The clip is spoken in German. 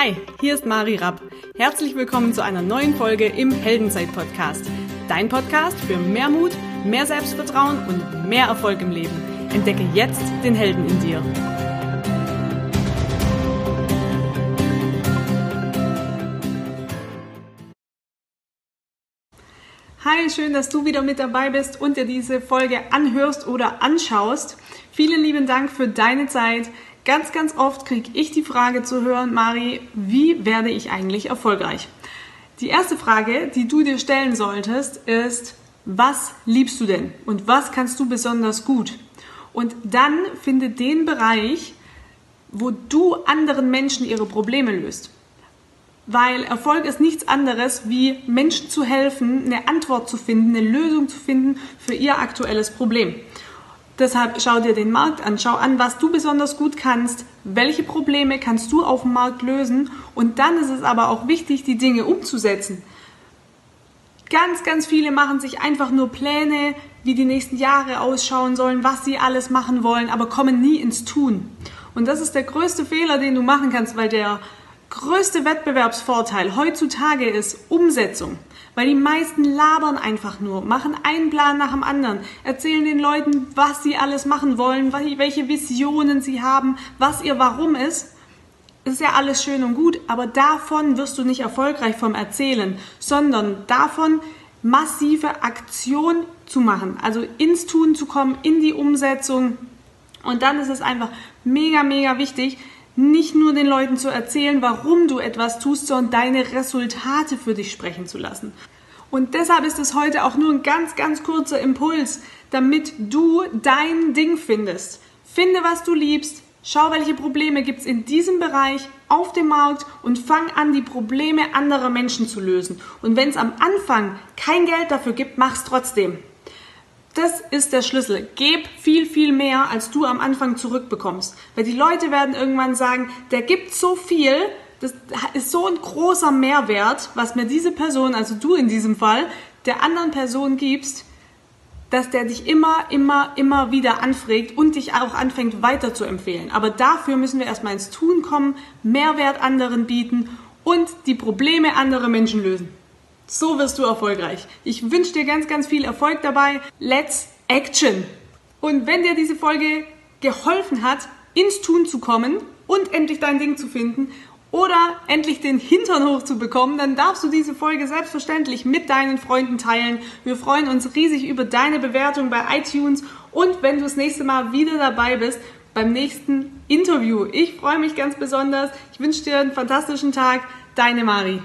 Hi, hier ist Mari Rapp. Herzlich willkommen zu einer neuen Folge im Heldenzeit-Podcast. Dein Podcast für mehr Mut, mehr Selbstvertrauen und mehr Erfolg im Leben. Entdecke jetzt den Helden in dir. Hi, schön, dass du wieder mit dabei bist und dir diese Folge anhörst oder anschaust. Vielen lieben Dank für deine Zeit. Ganz, ganz oft kriege ich die Frage zu hören, Mari, wie werde ich eigentlich erfolgreich? Die erste Frage, die du dir stellen solltest, ist, was liebst du denn und was kannst du besonders gut? Und dann finde den Bereich, wo du anderen Menschen ihre Probleme löst. Weil Erfolg ist nichts anderes, wie Menschen zu helfen, eine Antwort zu finden, eine Lösung zu finden für ihr aktuelles Problem. Deshalb schau dir den Markt an, schau an, was du besonders gut kannst, welche Probleme kannst du auf dem Markt lösen und dann ist es aber auch wichtig, die Dinge umzusetzen. Ganz, ganz viele machen sich einfach nur Pläne, wie die nächsten Jahre ausschauen sollen, was sie alles machen wollen, aber kommen nie ins Tun. Und das ist der größte Fehler, den du machen kannst, weil der größte Wettbewerbsvorteil heutzutage ist Umsetzung. Weil die meisten labern einfach nur, machen einen Plan nach dem anderen, erzählen den Leuten, was sie alles machen wollen, welche Visionen sie haben, was ihr Warum ist. Ist ja alles schön und gut, aber davon wirst du nicht erfolgreich vom Erzählen, sondern davon massive Aktion zu machen, also ins Tun zu kommen, in die Umsetzung. Und dann ist es einfach mega, mega wichtig, nicht nur den Leuten zu erzählen, warum du etwas tust, sondern deine Resultate für dich sprechen zu lassen. Und deshalb ist es heute auch nur ein ganz, ganz kurzer Impuls, damit du dein Ding findest. Finde, was du liebst, schau, welche Probleme gibt es in diesem Bereich auf dem Markt und fang an, die Probleme anderer Menschen zu lösen. Und wenn es am Anfang kein Geld dafür gibt, mach's trotzdem. Das ist der Schlüssel. Geb viel, viel mehr, als du am Anfang zurückbekommst. Weil die Leute werden irgendwann sagen, der gibt so viel, das ist so ein großer Mehrwert, was mir diese Person, also du in diesem Fall, der anderen Person gibst, dass der dich immer, immer, immer wieder anfragt und dich auch anfängt weiter zu empfehlen. Aber dafür müssen wir erstmal ins Tun kommen, Mehrwert anderen bieten und die Probleme anderer Menschen lösen. So wirst du erfolgreich. Ich wünsche dir ganz, ganz viel Erfolg dabei. Let's Action! Und wenn dir diese Folge geholfen hat, ins Tun zu kommen und endlich dein Ding zu finden oder endlich den Hintern hochzubekommen, dann darfst du diese Folge selbstverständlich mit deinen Freunden teilen. Wir freuen uns riesig über deine Bewertung bei iTunes und wenn du das nächste Mal wieder dabei bist beim nächsten Interview. Ich freue mich ganz besonders. Ich wünsche dir einen fantastischen Tag. Deine Mari.